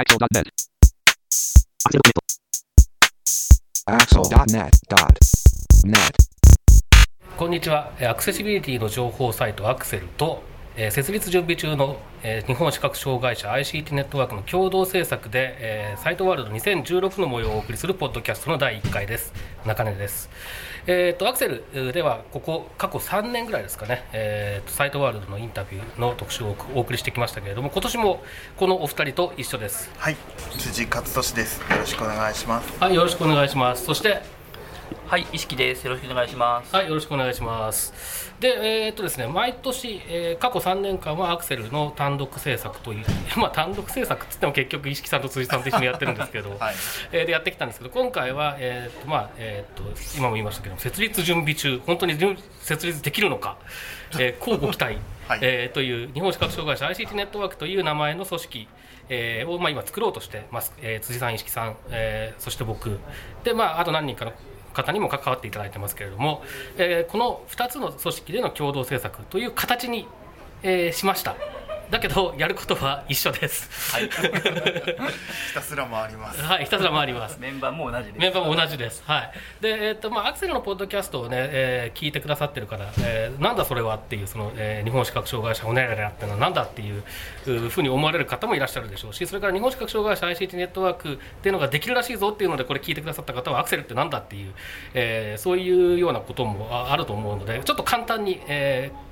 Axel.net. Axel.net.net. こんにちはえーアクセシビリティの情報サイトアクセルとえー設立準備中のえー日本視覚障害者 ICT ネットワークの共同制作でえーサイトワールド2016の模様をお送りするポッドキャストの第1回です。中根です。えー、とアクセルえーではここ過去3年ぐらいですかね、えーとサイトワールドのインタビューの特集をお送りしてきましたけれども今年もこのお二人と一緒です。はい、辻勝利です。よろしくお願いします。はいよろしくお願いします。そしてはい、意識です。よろしくお願いします。はい、よろしくお願いします。で、えーっとですね、毎年、えー過去3年間はアクセルの単独制作という、まあ単独制作っつっても結局、石木さんと辻さんと一緒にやってるんですけど、はいえーでやってきたんですけど、今回は、えーっとまあえーっと今も言いましたけど、設立準備中、本当に準設立できるのか、えー、交互期待、はいえーという日本視覚障害者 ICT ネットワークという名前の組織。えーをまあ、今作ろうとしてます、えー辻さん、石木さん、えーそして僕で、まあ、あと何人かの方にも関わっていただいてますけれども、えーこの2つの組織での共同政策という形に、えーしました。だけどやることは一緒です はい。ひたすら回ります。はいひたすら回りますメンバーも同じです。メンバーも同じです。はい。で、えっ、と、まあ、アクセルのポッドキャストをね、えー聞いてくださってるから、えーなんだそれはっていう、その、えー日本視覚障害者ホネララっていうのはなんだっていううふうに思われる方もいらっしゃるでしょうし、それから日本視覚障害者 ICT ネットワークっていうのができるらしいぞっていうので、これ聞いてくださった方は、アクセルってなんだっていう、えーそういうようなこともああると思うので、ちょっと簡単に、えー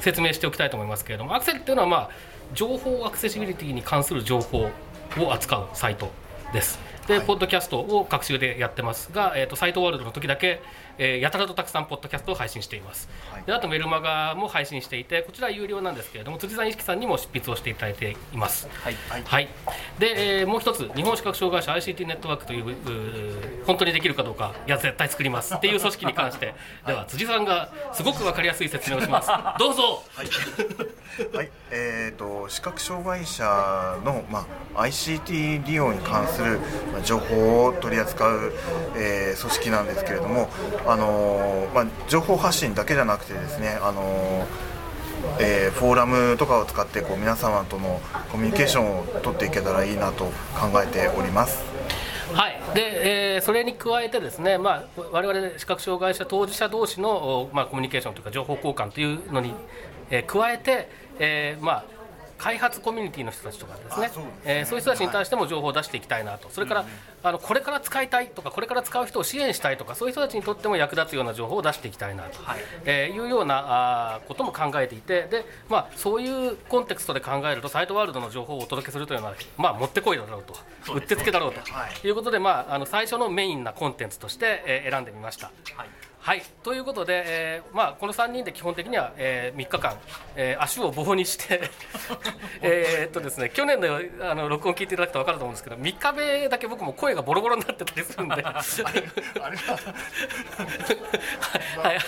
説明しておきたいと思いますけれども、アクセルっていうのは、まあ、情報アクセシビリティに関する情報を扱うサイトです。で、ポッドキャストを各週でやってますが、えー、とサイトワールドの時だけ、えーやたらとたくさんポッドキャストを配信しています。はいであとメルマガも配信していて、こちらは有料なんですけれども、辻さん、石木さんにも執筆をしていただいています。はい。はい。はい、で、えーもう一つ、日本視覚障害者 ICT ネットワークという本当にできるかどうか、いや、絶対作りますっていう組織に関して、では、辻さんがすごく分かりやすい説明をします。どうぞはい。えっ、と視覚障害者のまあ ICT 利用に関するまあ情報を取り扱う、えー組織なんですけれども、あのまあ情報発信だけじゃなくてですね、あのえーフォーラムとかを使ってこう皆様とのコミュニケーションを取っていけたらいいなと考えております。はい、で、えーそれに加えてですね、まあ、我々視覚障害者当事者同士の、まあ、コミュニケーションというか情報交換というのに、えー加えて、えーまあ開発コミュニティの人たちとかですね。あそえーそういう人たちに対しても情報を出していきたいなと、それから、あのこれから使いたいとか、これから使う人を支援したいとか、そういう人たちにとっても役立つような情報を出していきたいなと、はい。えーいうようなあーことも考えていて、でまあ、そういうコンテクストで考えると、サイトワールドの情報をお届けするというのは、まあ、もってこいだろうと、うってつけだろうと。はい。いうことで、まあ、あの最初のメインなコンテンツとして、えー選んでみました。はい。はい、ということで、えーまあ、この3人で基本的には、え3日間、えー足を棒にして えーっとですね去年のあの録音聞いていただくと分かると思うんですけど3日目だけ僕も声がボロボロになってたりするんで。ははい、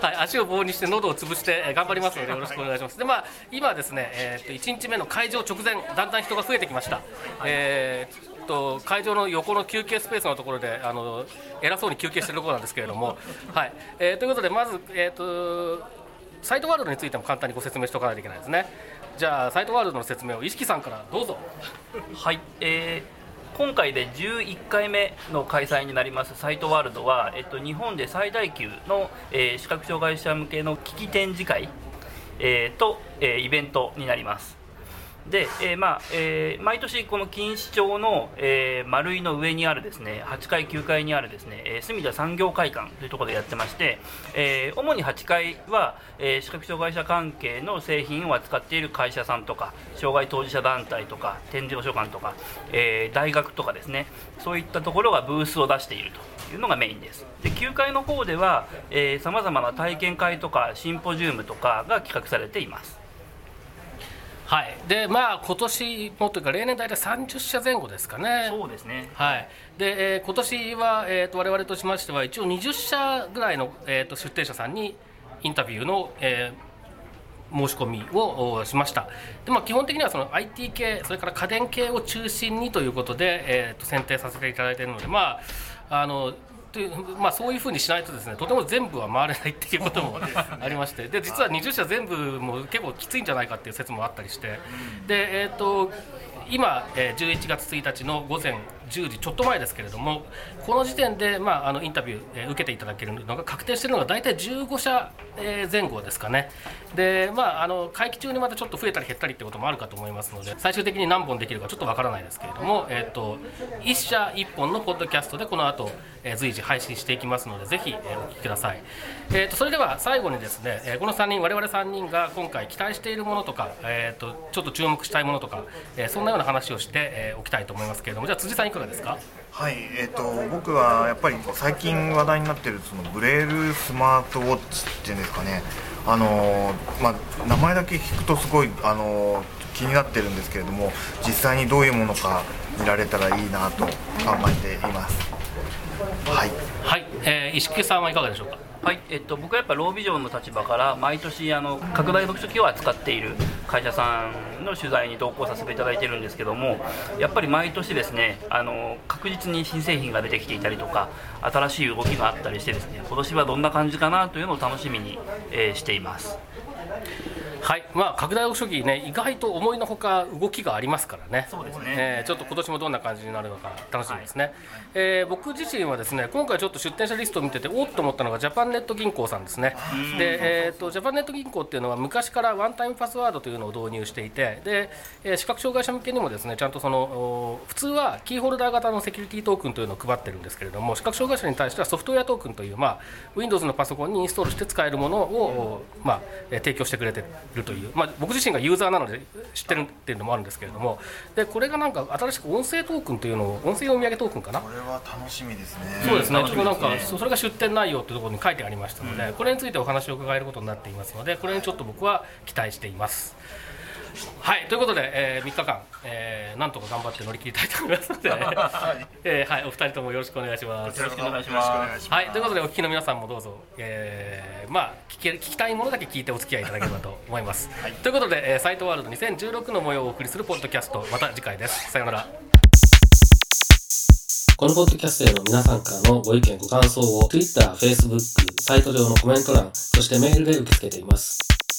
はい、足を棒にして喉を潰してえー頑張りますのでよろしくお願いします。でまあ今はですね、えーっと1日目の会場直前だんだん人が増えてきました。えーっと会場の横の休憩スペースのところであの偉そうに休憩してるところなんですけれども、はい、えーということでまずえーっとサイトワールドについても簡単にご説明しておかないといけないですね。じゃあサイトワールドの説明を石木さんからどうぞ。はい。えー今回で11回目の開催になりますサイトワールドは、えっと、日本で最大級の、えー視覚障害者向けの機器展示会、えーと、えーイベントになりますで、えーまあえー毎年この錦糸町の、えー丸井の上にあるですね8階9階にあるですね、えー隅田産業会館というところでやってまして、えー主に8階は、えー視覚障害者関係の製品を扱っている会社さんとか障害当事者団体とか展示図書館とか、えー大学とかですねそういったところがブースを出していると。いうのがメインです。で9階の方ではさまざまな体験会とかシンポジウムとかが企画されています。はい、でまあ今年もというか例年大体30社前後ですかね。そうですね。はい、で、えー今年は、えー、と我々としましては一応20社ぐらいの、えー、と出展者さんにインタビューの、えー申し込みをおしました。で、まあ、基本的にはその IT 系それから家電系を中心にということで、えー、と選定させていただいているのでまああのというまあ、そういうふうにしないとですねとても全部は回れないっていうこともありましてで実は20社全部も結構きついんじゃないかっていう説もあったりしてで、えー、と今、えー、11月1日の午前10時ちょっと前ですけれどもこの時点で、まあ、あのインタビュー、えー、受けていただけるのが確定しているのが大体15社、えー、前後ですかね。で、まあ、あの会期中にまたちょっと増えたり減ったりってこともあるかと思いますので最終的に何本できるかちょっとわからないですけれども、えーと、1社1本のポッドキャストでこの後、えー、随時配信していきますのでぜひ、えー、お聞きください、えーと、それでは最後にですね、えー、この3人我々3人が今回期待しているものとか、えーと、ちょっと注目したいものとか、えー、そんなような話をして、えー、おきたいと思いますけれどもじゃあ辻さんかがですか？はい、えーと、僕はやっぱり最近話題になっているそのブレールスマートウォッチっていうんですかね、あのまあ、名前だけ聞くとすごい、あの気になってるんですけれども実際にどういうものか見られたらいいなと考えています。はい、はい、えー、石木さんはいかがでしょうか？はい、えっと、僕はやっぱロービジョンの立場から毎年あの拡大読書機を扱っている会社さんの取材に同行させていただいてるんですけどもやっぱり毎年ですねあの確実に新製品が出てきていたりとか新しい動きがあったりしてですね今年はどんな感じかなというのを楽しみに、えー、しています。はい、まあ拡大読書機ね意外と思いのほか動きがありますからね。そうですね。えー、ちょっと今年もどんな感じになるのか楽しみですね。はい、えー、僕自身はですね今回ちょっと出展者リストを見てておっと思ったのがジャパンネット銀行さんですね。で、えっ、ー、とジャパンネット銀行っていうのは昔からワンタイムパスワードというのを導入していて、で、えー、視覚障害者向けにもですねちゃんとその普通はキーホルダー型のセキュリティトークンというのを配ってるんですけれども視覚障害者に対してはソフトウェアトークンというまあ Windows のパソコンにインストールして使えるものをまあ提供してくれてるという。まあ僕自身がユーザーなので知ってるっていうのもあるんですけれども。でこれがなんか新しく音声トークンというのを音声読み上げトークンかな？これは楽しみですね。そうですね、ちょっとなんかそれが出展内容っていうところに書いてありましたので、これについてお話を伺えることになっていますのでこれにちょっと僕は期待しています。はいということで、えー、3日間、えー、なんとか頑張って乗り切りたいと思いますので、えー、はい、お二人ともよろしくお願いします。よろしくお願いします。はい、ということでお聞きの皆さんもどうぞ、えー、まあ聞け聞きたいものだけ聞いてお付き合いいただければと思います。はい、ということで、えー、サイトワールド2016の模様をお送りするポッドキャストまた次回です。さようなら。このポッドキャストへの皆さんからのご意見ご感想を Twitter、Facebook、サイト上のコメント欄、そしてメールで受け付けています。